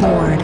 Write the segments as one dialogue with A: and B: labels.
A: board.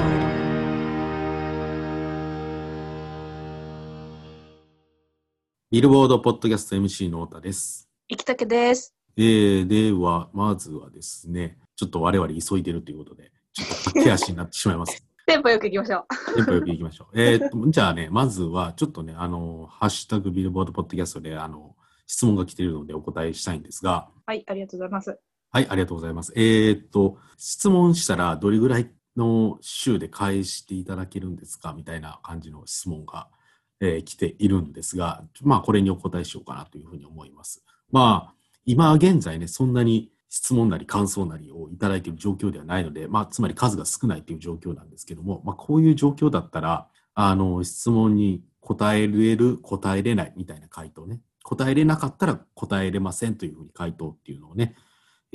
B: ビルボードポッドキャスト MC の太田です。
C: 生竹です。
B: えー、では、まずはですね、ちょっと我々急いでるということで、ちょっと駆け足になってしまいます。
C: テンポよく行きましょう。
B: テンポよく行きましょう。えーっと、じゃあね、まずは、ちょっとね、あの、ハッシュタグビルボードポッドキャストで、あの、質問が来ているのでお答えしたいんですが、
C: はい、ありがとうございます。
B: はい、ありがとうございます。えーっと、質問したらどれぐらいの週で返していただけるんですか？みたいな感じの質問が、えー来ているんですが、まあ、これにお答えしようかなというふうに思います。まあ、今現在ね、そんなに質問なり感想なりをいただいている状況ではないので、まあ、つまり数が少ないという状況なんですけども、まあ、こういう状況だったら、あの、質問に答えれる、答えれないみたいな回答ね。答えれなかったら答えれませんというふうに回答っていうのをね、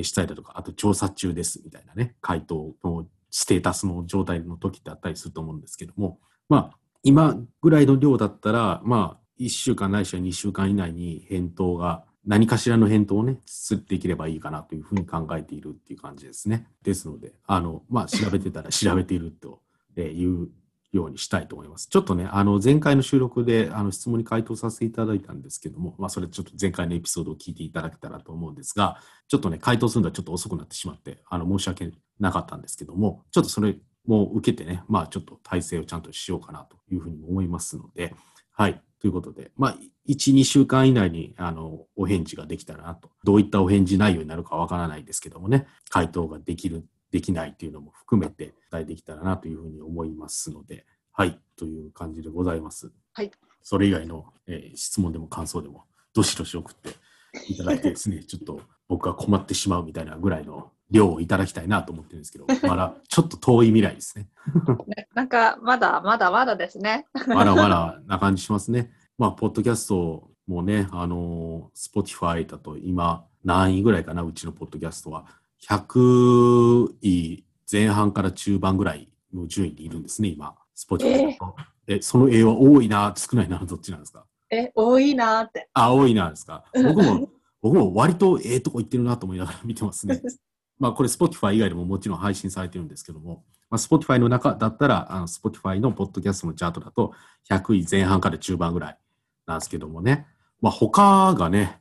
B: したりだとか、あと調査中ですみたいなね、回答のステータスの状態の時ってあったりすると思うんですけども、まあ、今ぐらいの量だったら、まあ、1週間ないしは2週間以内に返答が、何かしらの返答をね、すっていければいいかなというふうに考えているっていう感じですね。ですので、あの、まあ、調べてたら調べているというようにしたいと思います。ちょっとね、あの、前回の収録で、あの、質問に回答させていただいたんですけども、まあ、それちょっと前回のエピソードを聞いていただけたらと思うんですが、ちょっとね、回答するのはちょっと遅くなってしまって、あの、申し訳なかったんですけども、ちょっとそれも受けてね、まあ、ちょっと体制をちゃんとしようかなというふうに思いますので、はい。ということで、まあ、1、2週間以内に、あの、お返事ができたらなと。どういったお返事内容になるかわからないですけどもね、回答ができる、できないというのも含めて、伝えできたらなというふうに思いますので、はい。という感じでございます。
C: はい。
B: それ以外の、えー質問でも感想でも、どしどし送っていただいてですね、ちょっと僕が困ってしまうみたいなぐらいの量をいただきたいなと思ってるんですけど、まだちょっと遠い未来ですね。
C: ねなんか、まだまだまだですね。
B: まだまだな感じしますね。まあ、ポッドキャストもね、あのー、Spotify だと今何位ぐらいかな、うちのポッドキャストは。100位前半から中盤ぐらいの順位にいるんですね、今。Spotify だと。え、その A は多いな、少ないな、どっちなんですか？
C: え、多いなーって。
B: あ、多いな、ですか？僕も、僕も割とええとこ行ってるなと思いながら見てますね。まあこれ Spotify 以外でももちろん配信されてるんですけども、まあ、Spotify の中だったら、あの Spotify のポッドキャストのチャートだと100位前半から中盤ぐらいなんですけどもね。まあ他がね、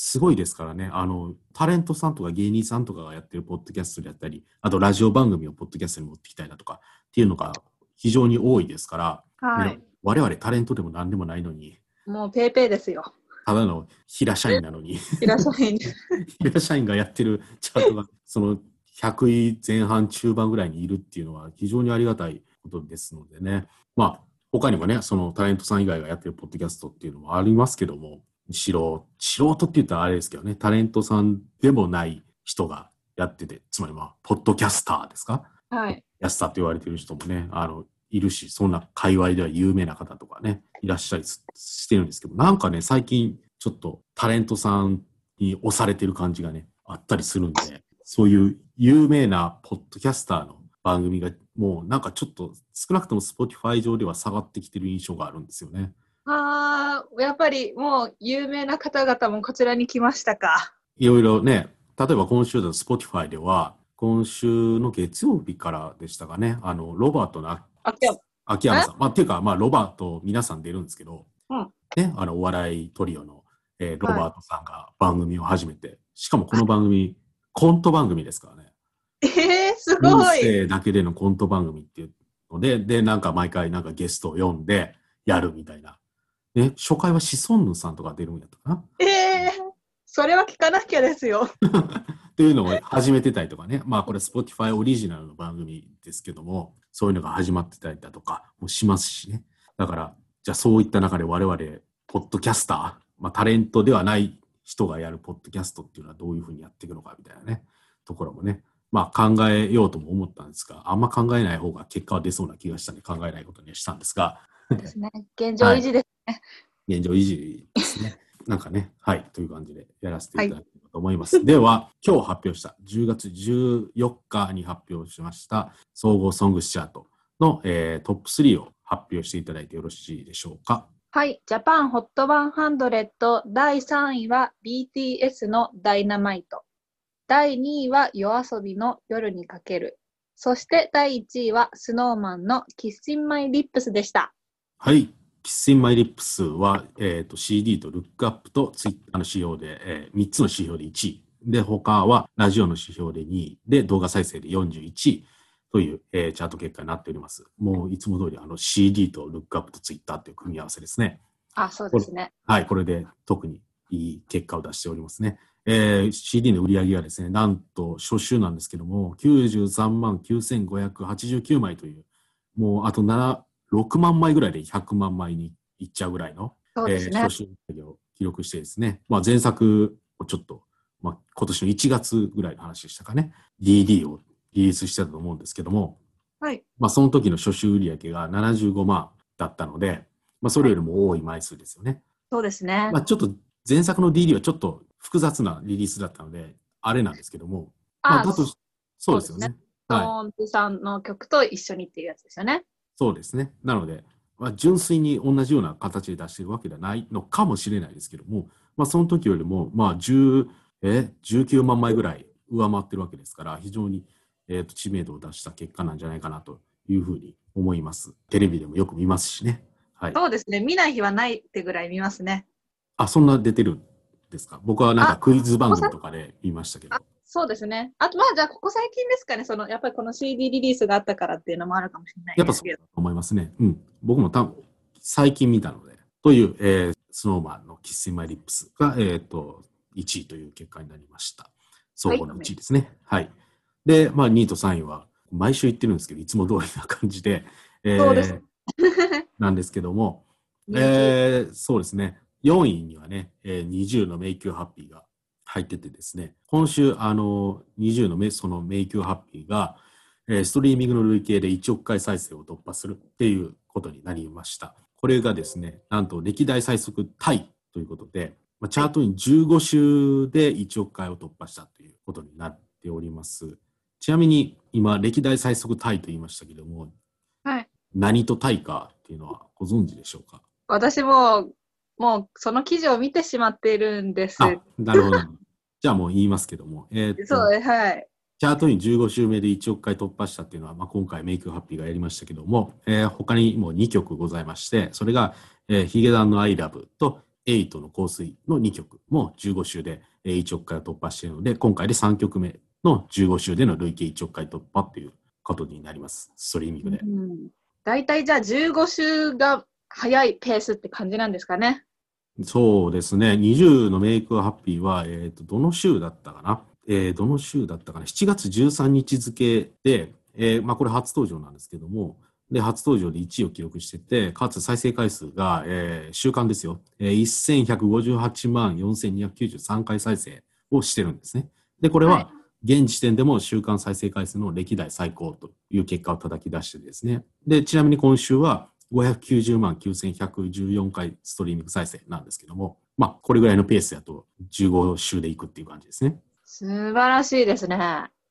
B: すごいですからね。あの、タレントさんとか芸人さんとかがやってるポッドキャストであったり、あとラジオ番組をポッドキャストに持ってきたりだとかっていうのが非常に多いですから、
C: はい。
B: 我々タレントでも何でもないのに、
C: もうペーペーですよ。
B: ただの平社員なのに、
C: いらっしゃい。
B: 平社員がやってるチャートが、その100位前半中盤ぐらいにいるっていうのは非常にありがたいことですのでね。まあ、他にもね、そのタレントさん以外がやってるポッドキャストっていうのもありますけども、素人、素人って言ったらあれですけどね、タレントさんでもない人がやってて、つまりまあ、ポッドキャスターですか？
C: はい。
B: 安さって言われてる人もね、あの、いるし、そんな界隈では有名な方とかね、いらっしゃりすしてるんですけど、なんかね、最近ちょっとタレントさんに押されてる感じがね、あったりするんで、そういう有名なポッドキャスターの番組が、もうなんかちょっと少なくとも Spotify 上では下がってきてる印象があるんですよね。
C: あー、やっぱりもう有名な方々もこちらに来ましたか。
B: いろいろね、例えば今週だと Spotify では、今週の月曜日からでしたかね、あの、ロバートの。秋山さん。まあ、っていうか、まあ、ロバート皆さん出るんですけど、
C: うん
B: ね、あの、お笑いトリオの、えーロバートさんが番組を始めて、しかもこの番組、コント番組ですからね。
C: えー、す
B: 音
C: ごい。
B: 声だけでのコント番組っていうので、で、なんか毎回なんかゲストを呼んでやるみたいな。ね、初回はシソンヌさんとか出るんやったかな？
C: えー、それは聞かなきゃですよ。
B: っていうのを始めてたりとかね。まあこれ Spotify オリジナルの番組ですけども、そういうのが始まってたりだとかもしますしね。だから、じゃあそういった中で我々、ポッドキャスター、まあタレントではない人がやるポッドキャストっていうのはどういうふうにやっていくのかみたいなね、ところもね、まあ考えようとも思ったんですが、あんま考えない方が結果は出そうな気がしたんで考えないことにはしたんですが、
C: ですね。現状維持です。
B: 現状維持ですね。なんかね、はい、という感じでやらせていただきたいと思います。では、今日発表した、10月14日に発表しました、総合ソングスチャートの、えートップ3を発表していただいてよろしいでしょうか？
C: はい。ジャパンホット100第3位は BTS のダイナマイト。第2位は夜遊びの夜にかける。そして第1位は、スノーマンの Kiss in My Lips でした。
B: はい。Kiss in My Lips は、えー、と CD とルックアップと Twitter の指標で、え3つの指標で1位。で、他はラジオの指標で2位。で、動画再生で41位という、えーチャート結果になっております。もういつも通りあの CD とルックアップと Twitter という組み合わせですね。
C: あ、そうですね。
B: はい、これで特にいい結果を出しておりますね。えー CD の売り上げはですね、なんと初週なんですけども、93万9589枚という、もうあと7、6万枚ぐらいで100万枚にいっちゃうぐらいの、
C: そうですね。
B: えー初週売り上げを記録してですね、まあ、前作をちょっと、まあ、今年の1月ぐらいの話でしたかね、DD をリリースしてたと思うんですけども、
C: はい。
B: まあ、その時の初週売り上げが75万だったので、まあ、それよりも多い枚数ですよね。
C: そうですね。
B: まあ、ちょっと前作の DD はちょっと複雑なリリースだったので、あれなんですけども、まあ、だと
C: ス
B: そうですよね。
C: ト
B: はい、
C: ーンズさんの曲と一緒にっていうやつですよね。
B: そうですね。なので、まあ、純粋に同じような形で出しているわけではないのかもしれないですけども、まあ、その時よりも、まあ、10え19万枚ぐらい上回ってるわけですから、非常に、えー、と知名度を出した結果なんじゃないかなというふうに思います。テレビでもよく見ますしね。はい。
C: そうですね。見ない日はないってぐらい見ますね。
B: あ、そんな出てるんですか？僕はなんか
C: あ
B: クイズ番組とかで見ましたけど
C: あ。そうですね。あと、まあ、じゃあ、ここ最近ですかね。その、やっぱりこの CD リリースがあったからっていうのもあるかもしれない
B: やっぱ。そうだと思いますね。うん。僕も多分最近見たので。という、えー、 Snow Man の KISSIN' MY LIPS が、えっ、と、1位という結果になりました。総合の1位ですね。はい。で、まあ、2位と3位は、毎週言ってるんですけど、いつも通りな感じで、えー
C: そうです
B: なんですけども、えーそうですね。4位にはね、えー、20の迷宮ハッピーが入っててですね、今週、あの、20のめその迷宮ハッピーが、えーストリーミングの累計で1億回再生を突破するっていうことになりました。これがですね、なんと歴代最速タイということで、まあ、チャートに15週で1億回を突破したということになっております。ちなみに今、歴代最速タイと言いましたけども、
C: はい。
B: 何とタイかっていうのはご存知でしょうか？
C: 私も、もう、その記事を見てしまっているんです。
B: あ、なるほど。じゃあもう言いますけども、えー
C: そう。はい。
B: チャートに15週目で1億回突破したっていうのは、まあ、今回メイクハッピーがやりましたけども、えー他にも2曲ございまして、それが、えーヒゲダンの I love とエイトの香水の2曲も15週でえー1億回を突破しているので、今回で3曲目の15週での累計1億回突破っていうことになります。ストリーミングで。
C: うん。大体じゃあ15週が早いペースって感じなんですかね。
B: そうですね。20のメイクハッピーは、えっ、と、どの週だったかな？えーどの週だったかな ?7 月13日付で、えーまあこれ初登場なんですけども、で、初登場で1位を記録してて、かつ再生回数が、えー週間ですよ。えー1158万4293回再生をしてるんですね。で、これ
C: は、
B: はい現時点でも週間再生回数の歴代最高という結果を叩き出してですね。で、ちなみに今週は590万9114回ストリーミング再生なんですけども、まあ、これぐらいのペースだと15週でいくっていう感じですね。
C: 素晴らしいですね。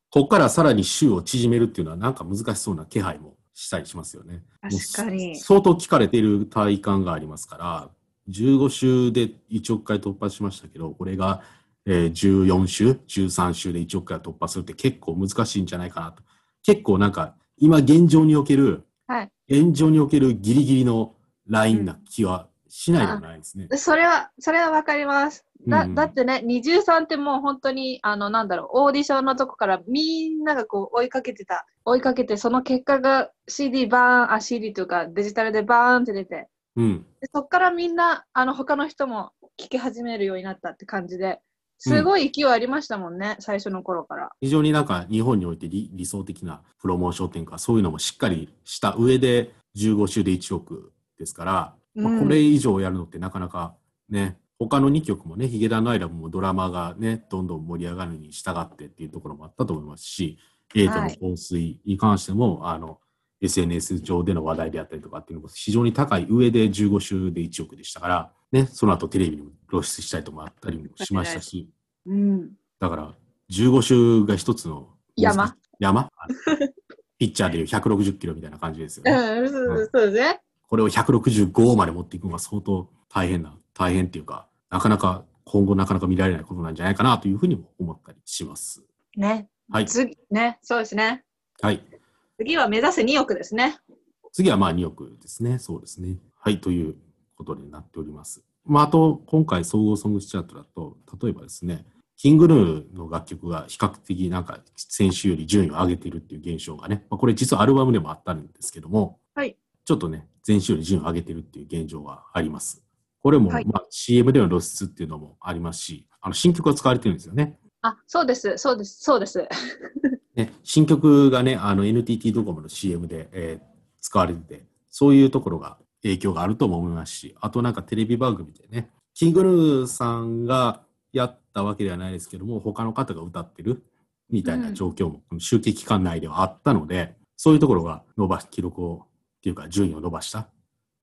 B: ここからさらに週を縮めるっていうのはなんか難しそうな気配もしたりしますよね。
C: 確かに
B: 相当聞かれている体感がありますから、15週で1億回突破しましたけど、これが、えー14週、13週で1億回突破するって結構難しいんじゃないかなと。結構なんか、今現状における、
C: はい。
B: 現状におけるギリギリのラインな気はしないでもないですね。
C: それは、それはわかります。だ
B: うん
C: だってね、23ってもう本当に、あの、なんだろう、オーディションのとこからみんながこう追いかけてた。追いかけて、その結果が CD バーン、あ、CD というかデジタルでバーンって出て、
B: うん。
C: でそっからみんな、あの、他の人も聞き始めるようになったって感じで、すごい勢いありましたもんね、最初の頃から。
B: 非常になんか日本において理理想的なプロモーションっていうか、そういうのもしっかりした上で15週で1億ですから、まあ
C: うん
B: これ以上やるのってなかなかね、他の2曲もね、ヒゲダンのアイラブもドラマがね、どんどん盛り上がるに従ってっていうところもあったと思いますし、エイトの
C: はい。
B: 香水に関しても、あの、SNS 上での話題であったりとかっていうのも非常に高い上で15週で1億でしたから、ね、その後テレビにも露出したりとかあったりもしましたし、
C: うん。
B: だから、15周が一つの
C: 山
B: 山？ピッチャーでいう160キロみたいな感じですよね。
C: うん、そうそうですね。
B: これを165まで持っていくのが相当大変な、大変っていうか、なかなか今後なかなか見られないことなんじゃないかなというふうにも思ったりします。
C: ね。
B: はい。
C: 次、ね、そうですね。
B: はい。
C: 次は目指せ2億ですね。
B: 次はまあ2億ですね。そうですね。はい、ということになっております。まあ、あと、今回総合ソングスチャートだと、例えばですね、キングヌーの楽曲が比較的なんか先週より順位を上げているっていう現象がね、まあ、これ実はアルバムでもあったんですけども、
C: はい
B: ちょっとね、前週より順位を上げているっていう現状があります。これも、
C: はい
B: まあ CM での露出っていうのもありますし、あの新曲が使われてるんですよね。
C: あ、そうです、そうです、そうです。
B: ね、新曲がね、あの NTT ドコモの CM で、えー使われてて、そういうところが影響があるとも思いますし、あとなんかテレビ番組でね、キングヌーさんがやったわけではないですけども、他の方が歌ってるみたいな状況も、この集計期間内ではあったので、そういうところが伸ばし、記録を、っていうか順位を伸ばした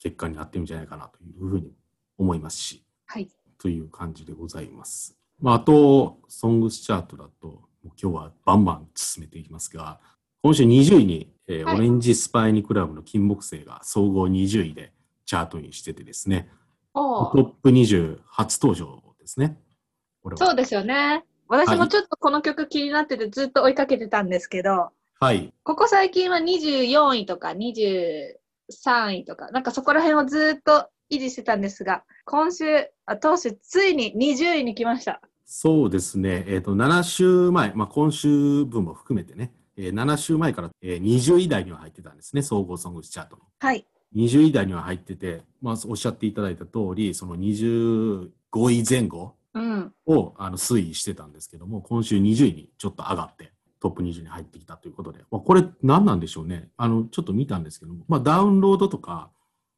B: 結果になってるんじゃないかなというふうに思いますし、
C: はい。
B: という感じでございます。まあ、あと、ソングスチャートだと、もう今日はバンバン進めていきますが、今週20位に、えー
C: はい
B: オレンジスパイニクラブの金木星が総合20位でチャートインしててですね、トップ20初登場ですね。
C: そうですよね。私もちょっとこの曲気になっててずっと追いかけてたんですけど、
B: はい。
C: ここ最近は24位とか23位とか、なんかそこら辺をずっと維持してたんですが、今週、あ当週ついに20位に来ました。
B: そうですね。えっ、と、7週前、まあ、今週分も含めてね、えー7週前から、えー20位台には入ってたんですね、総合ソングスチャートの。
C: はい。
B: 20位台には入ってて、まあ、おっしゃっていただいた通り、その25位前後
C: うん。
B: をあの推移してたんですけども、今週20位にちょっと上がって、トップ20に入ってきたということで、まあ、これ何なんでしょうね。あの、ちょっと見たんですけども、まあ、ダウンロードとか、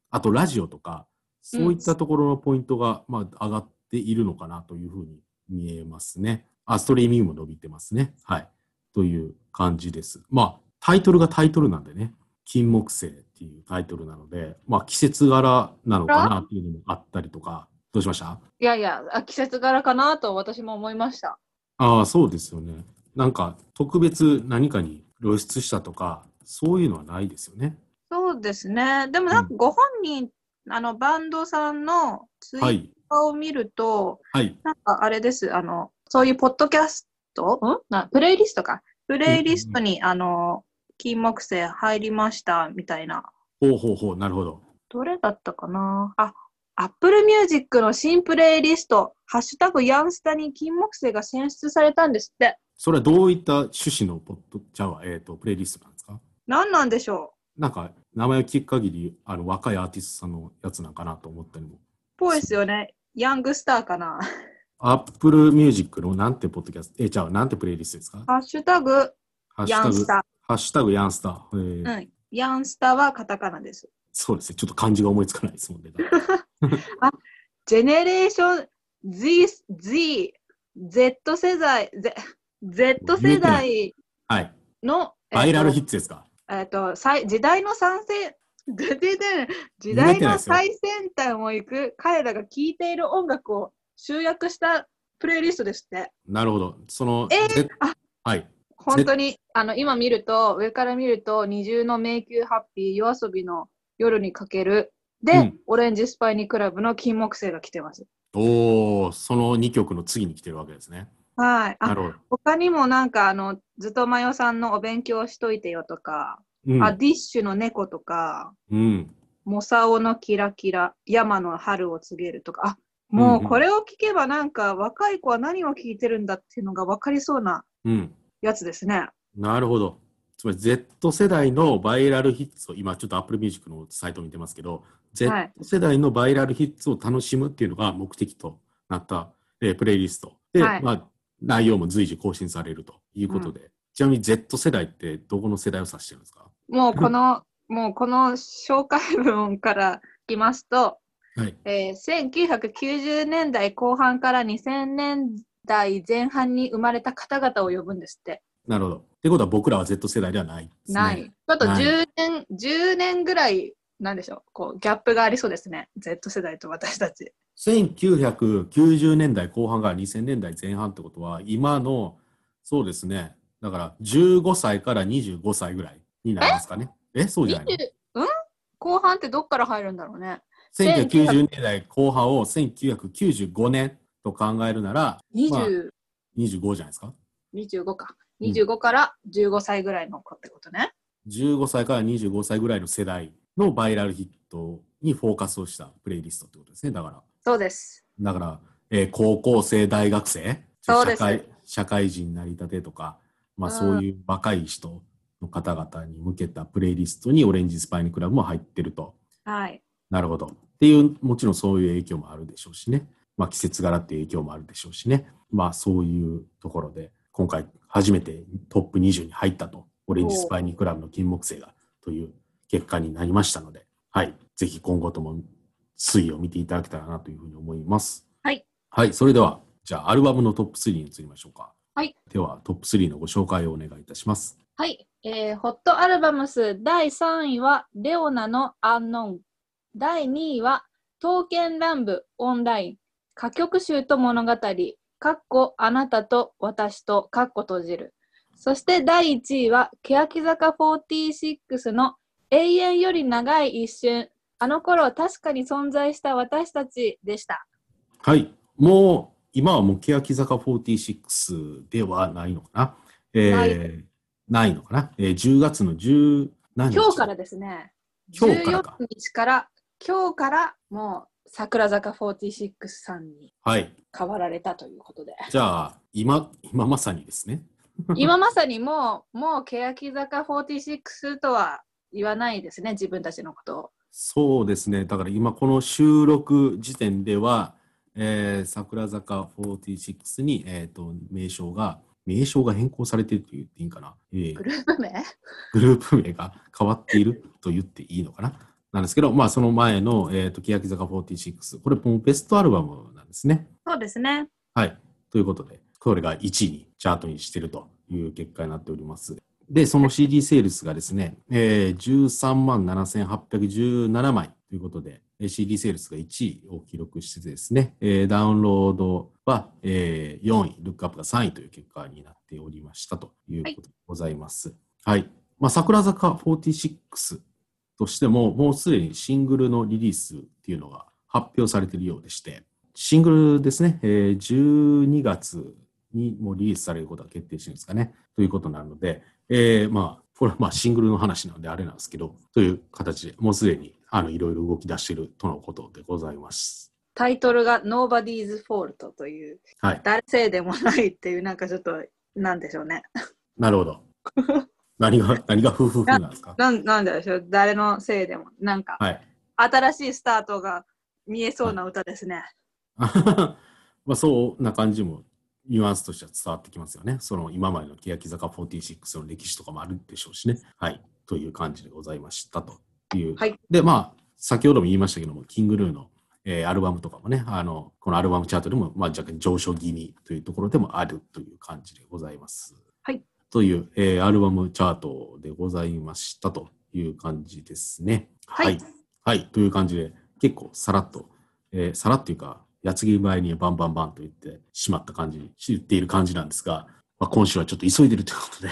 B: あとラジオとか、そういったところのポイントが、まあ、上がっているのかなというふうに見えますね。あ、ストリーミングも伸びてますね。はい。という感じです。まあ、タイトルがタイトルなんでね、金木星っていうタイトルなので、まあ、季節柄なのかなっていうのもあったりとか、どうしました？
C: いやいや、あ季節柄かなと私も思いました。
B: ああ、そうですよね。なんか、特別何かに露出したとか、そういうのはないですよね。
C: そうですね。でもなんかご本人、あの、バンドさんのツイッを見ると、
B: はい。
C: なんかあれです、あの、そういうポッドキャスト？ん？なプレイリストか？プレイリストに、あの、金木犀入りましたみたいな。
B: ほうほうほう、なるほど。
C: どれだったかな？あ、Apple Music の新プレイリスト、ハッシュタグヤンスタに金木犀が選出されたんですって。
B: それはどういった趣旨のポッド、じゃあ、えっ、と、プレイリストなんですか？
C: 何なんでしょ
B: なんか、名前を聞く限り、あの、若いアーティストさんのやつなんかなと思ったりも。
C: うぽいですよね。ヤングスターかな。
B: Apple Music のなんてポッドキャスト、え、じゃあ、なんてプレイリストですか？
C: ハッシュタグヤンス、タ。
B: ハッシュタグヤンスター。えー
C: うん。ヤンスタはカタカナです。
B: そうですね。ちょっと漢字が思いつかないですもんね。
C: ジェネレーション Z、Z、Z 世代、Z, Z 世代
B: はい。
C: の、
B: バイラルヒ
C: ッ
B: ッツですか？
C: えっと、最時代の賛成、出てね時
B: 言え
C: 代の最先端を行く彼らが聴いている音楽を集約したプレイリストですって。
B: なるほど。その、
C: えーあ
B: はい。
C: 本当に、あの、今見ると、上から見ると、二重の迷宮ハッピー、夜遊びの夜にかける、で、
B: うん
C: オレンジスパイニークラブの金木犀が来てます。
B: おー、その2曲の次に来てるわけですね。
C: はい。あ
B: なるほど。
C: 他にもなんか、あの、ずっとまよさんのお勉強しといてよとか、
B: うん。
C: あ、ディッシュの猫とか、
B: うん。
C: モサオのキラキラ、山の春を告げるとか、あ、もうこれを聞けばなんか若い子は何を聞いてるんだっていうのが分かりそうな
B: うん。
C: やつですね。
B: なるほど。つまり Z 世代のバイラルヒッツを、今ちょっと Apple Music のサイト見てますけど、Z
C: はい
B: 世代のバイラルヒッツを楽しむっていうのが目的となった、えープレイリスト。で、
C: はい
B: まあ、内容も随時更新されるということで、ちなみに Z 世代ってどこの世代を指してるんですか？
C: もうこの、もうこの紹介文からいきますと、
B: はい。
C: えー1990年代後半から2000年代前半に生まれた方々を呼ぶんですって。
B: なるほど。ってことは僕らは Z 世代ではないですね。
C: ない。ちょっと
B: ない
C: 10年、10年ぐらい、なんでしょう、こう、ギャップがありそうですね。Z 世代と私たち。
B: 1990年代後半から2000年代前半ってことは、今の、そうですね、だから15歳から25歳ぐらいになりますかね。え？そうじゃない
C: 20うん？後半ってどっから入るんだろうね。
B: の ?1990 年代後半を1995年と考えるなら、まあ
C: 20、
B: 25じゃないですか。
C: 25か。25から15歳ぐらいの子ってことね。
B: 15歳から25歳ぐらいの世代のバイラルヒットにフォーカスをしたプレイリストってことですね。だから。
C: そうです。
B: だから、えー高校生、大学生、
C: そうです
B: 社会社会人なりたてとか、まあ、
C: うん
B: そういう若い人の方々に向けたプレイリストにオレンジスパイニクラブも入ってると。
C: はい。
B: なるほど。っていう、もちろんそういう影響もあるでしょうしね。まあ、季節柄っていう影響もあるでしょうしね。まあ、そういうところで、今回初めてトップ20に入ったと、オレンジスパイニクラブの金木犀がという結果になりましたので、はい。ぜひ今後とも推移を見ていただけたらなというふうに思います。
C: はい。
B: はい。それでは、じゃあ、アルバムのトップ3に移りましょうか。
C: はい。
B: では、トップ3のご紹介をお願いいたします。
C: はい。えーホットアルバムス第3位は、レオナのアンノン。第2位は、刀剣乱舞オンライン。歌曲集と物語。かっこあなたと私とかっこ閉じる。そして第1位は、欅坂46の永遠より長い一瞬。あの頃確かに存在した私たちでした。
B: はい。もう、今はもう、欅坂46ではないのかな？えー、
C: ない
B: ないのかな？えー、10月の10何日？
C: 今日からですね。
B: 今日からか
C: 14日から、今日からもう桜坂46さんに
B: はい。
C: 変わられたということで。
B: じゃあ、今、今まさにですね。
C: 今まさにもう、もう欅坂46とは言わないですね、自分たちのことを。
B: そうですね。だから今この収録時点では、えー、桜坂46に、えー、と名称が、名称が変更されていると言っていいんかな？えー
C: グループ名？
B: グループ名が変わっていると言っていいのかな？なんですけど、まあその前の、えー、と欅坂46、これもうベストアルバムなんですね。
C: そうですね。
B: はい。ということで、これが1位にチャートにしているという結果になっております。で、その CD セールスがですね、えー、13万7817枚ということで、えー CD セールスが1位を記録しててですね、えーダウンロードは、えー4位、ルックアップが3位という結果になっておりましたということでございます。はい。まあ、桜坂46としても、もうすでにシングルのリリースっていうのが発表されているようでして、シングルですね、えー12月にもうリリースされることが決定してるんですかね、ということなので、えーまあ、これはまあシングルの話なのであれなんですけど、という形でもうすでにあのいろいろ動き出しているとのことでございます。
C: タイトルが Nobody's Fault という、
B: はい。
C: 誰せいでもないっていう、なんかちょっと、なんでしょうね。
B: なるほど。何が、何が夫婦なんですか？
C: なんなんでしょう、誰のせいでも、なんか、
B: はい。
C: 新しいスタートが見えそうな歌ですね。
B: まあそんな感じもニュアンスとしては伝わってきますよね。その今までの欅坂46の歴史とかもあるでしょうしね。はい。という感じでございましたという。
C: はい
B: で、まあ、先ほども言いましたけども、キングルーの、えーアルバムとかもね、あの、このアルバムチャートでも、まあ、若干上昇気味というところでもあるという感じでございます。
C: はい。
B: という、えーアルバムチャートでございましたという感じですね。
C: はい
B: はい。という感じで、結構さらっと、えーさらっていうか、矢継ぎ前にバンバンバンと言ってしまった感じ、言っている感じなんですが、まあ、今週はちょっと急いでるということで、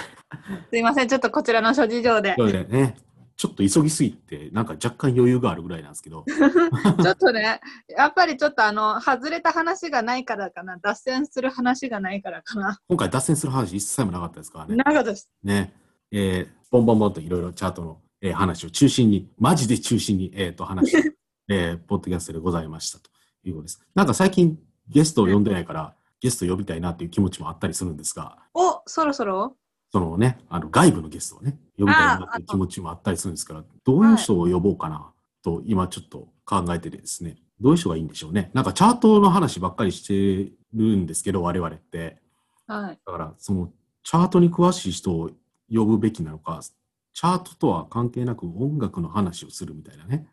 C: すいません、ちょっとこちらの諸事情で
B: ね、ちょっと急ぎすぎて、なんか若干余裕があるぐらいなんですけど、
C: ちょっとね、やっぱりちょっとあの、外れた話がないからかな、脱線する話がないからかな。
B: 今回脱線する話一切もなかったですからね。
C: なかったです。
B: ね、えーボンボンボンといろいろチャートの、えー話を中心に、マジで中心に、えー、と話 えーポッドキャストでございましたということです。なんか最近ゲストを呼んでないから、ゲスト呼びたいなっていう気持ちもあったりするんですが、
C: お、そろそろ？
B: そのね、あの外部のゲストをね、呼びたいなっていう気持ちもあったりするんですから、どういう人を呼ぼうかなと、今ちょっと考えててですね、どういう人がいいんでしょうね。なんかチャートの話ばっかりしてるんですけど、我々って。
C: はい。
B: だから、そのチャートに詳しい人を呼ぶべきなのか、チャートとは関係なく音楽の話をするみたいなね、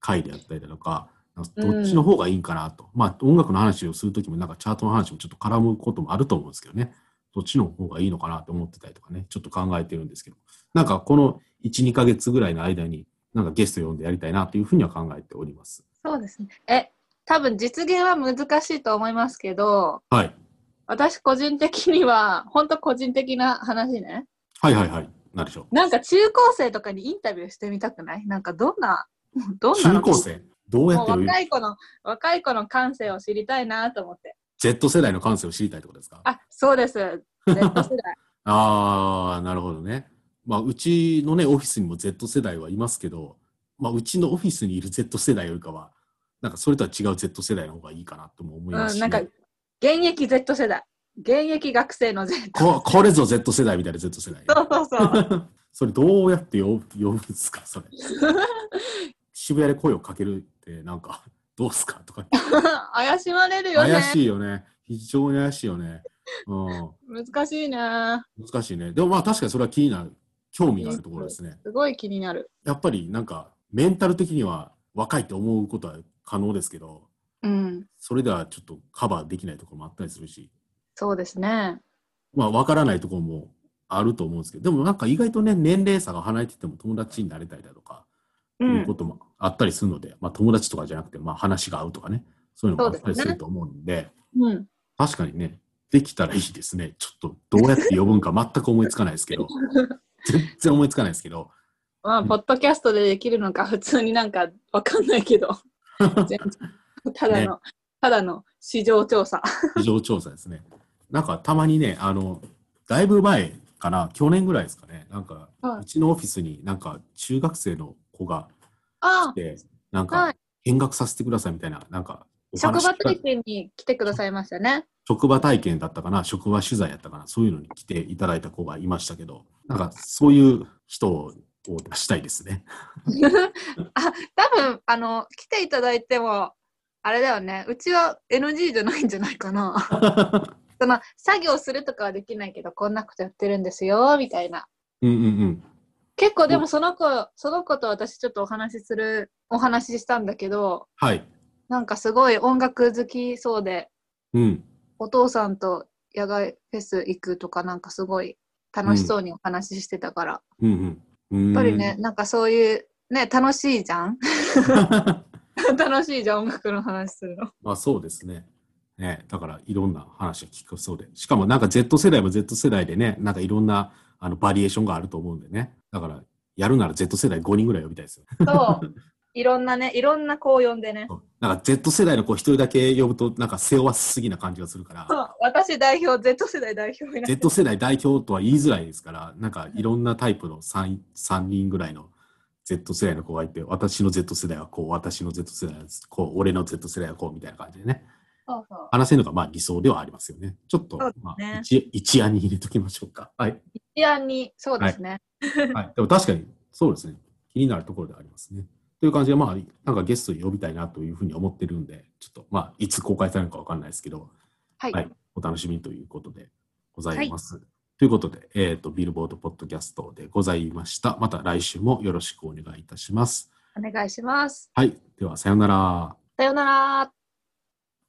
B: 回であったりだとか、どっちの方がいいんかなと。まあ、音楽の話をするときも、なんかチャートの話もちょっと絡むこともあると思うんですけどね。どっちの方がいいのかなと思ってたりとかね、ちょっと考えてるんですけど、なんかこの1、2ヶ月ぐらいの間に、なんかゲスト呼んでやりたいなというふうには考えております。
C: そうですね。え、多分実現は難しいと思いますけど、
B: はい。
C: 私個人的には、本当個人的な話ね。
B: はいはいはい。なるでしょう。
C: なんか中高生とかにインタビューしてみたくない？なんかどんな、どんなの
B: 中高生、どうやって
C: 若い子の、若い子の感性を知りたいなと思って。
B: Z 世代の感性を知りたいってことですか？
C: あ、そうです。Z 世代。
B: ああ、なるほどね。まあ、うちのね、オフィスにも Z 世代はいますけど、まあ、うちのオフィスにいる Z 世代よりかは、なんかそれとは違う Z 世代の方がいいかなとも思いますし、
C: うん、なんか、現役 Z 世代。現役学生の Z。
B: ここれぞ Z 世代みたいな Z 世代。
C: そうそうそう。
B: それどうやって呼ぶんですか、それ。渋谷で声をかけるって、なんか、どうすか？とか。
C: 怪しまれるよね。
B: 怪しいよね。非常に怪しいよね。うん。
C: 難しいな。
B: 難しいね。でもまあ確かにそれは気になる。興味があるところですね。
C: すごい気になる。
B: やっぱりなんか、メンタル的には若いって思うことは可能ですけど、
C: うん。
B: それではちょっとカバーできないところもあったりするし、
C: そうですね。
B: まあ分からないところもあると思うんですけど、でもなんか意外とね、年齢差が離れてても友達になれたりだとか、
C: う。
B: いうんこともあったりするので、まあ友達とかじゃなくて、まあ話が合うとかね、そういうのもあったりすると思うんで、
C: うん。
B: 確かにね、できたらいいですね。ちょっとどうやって呼ぶんか全く思いつかないですけど、全然思いつかないですけど、
C: まあ、ポッドキャストでできるのか、普通になんかわかんないけど。ただの、ただの市場調査。
B: 市場調査ですね。なんかたまにね、あの、だいぶ前かな、去年ぐらいですかね、なんか、
C: はい。う
B: ちのオフィスになんか中学生の子が
C: あ
B: 来て、なんか
C: はい
B: 見学させてくださいみたいな、なんかお
C: 職
B: 話
C: 場体験に来てくださいましたね。
B: 職場体験だったかな、職場取材やったかな、そういうのに来ていただいた子がいましたけど、なんかそういう人を出したいですね。
C: あ、多分あの、来ていただいても、あれだよね。うちは NG じゃないんじゃないかな。その、作業するとかはできないけど、こんなことやってるんですよ、みたいな。
B: うんうんうん。
C: 結構でもその子、その子と私ちょっとお話しする、お話ししたんだけど、
B: はい。
C: なんかすごい音楽好きそうで、
B: うん。
C: お父さんと野外フェス行くとかなんかすごい楽しそうにお話ししてたから、
B: うんうん。
C: やっぱりね、なんかそういう、ね、楽しいじゃん？楽しいじゃん、音楽の話するの。
B: まあそうですね。ね、だからいろんな話が聞くそうで。しかもなんか Z 世代も Z 世代でね、なんかいろんなあのバリエーションがあると思うんでね。だからやるなら Z 世代5人ぐらい呼びたいですよ。
C: そう。いろんなね、いろんな子を呼んでね。
B: なんか Z 世代の子一人だけ呼ぶとなんか背負わしすぎな感じがするから、
C: そう私代表、Z 世代代表にな
B: Z 世代代表とは言いづらいですから、なんかいろんなタイプの 3, 3人ぐらいの Z 世代の子がいて、私の Z 世代はこう、私の Z 世代はこう、俺の Z 世代はこうみたいな感じでね。
C: そうそう
B: 話せるのがまあ理想ではありますよね。ちょっと、
C: ね
B: まあ、一一案に入れときましょうか。はい。
C: 一案に、そうですね。
B: はい、でも確かにそうですね。気になるところではありますね。という感じで、まあ、なんかゲストに呼びたいなというふうに思ってるんで、ちょっと、まあ、いつ公開されるのかわかんないですけど、
C: はい。
B: はい、お楽しみということでございます。ということで、えっ、と、ビルボードポッドキャストでございました。また来週もよろしくお願いいたします。
C: お願いします。
B: はい。では、さようなら。
C: さようなら。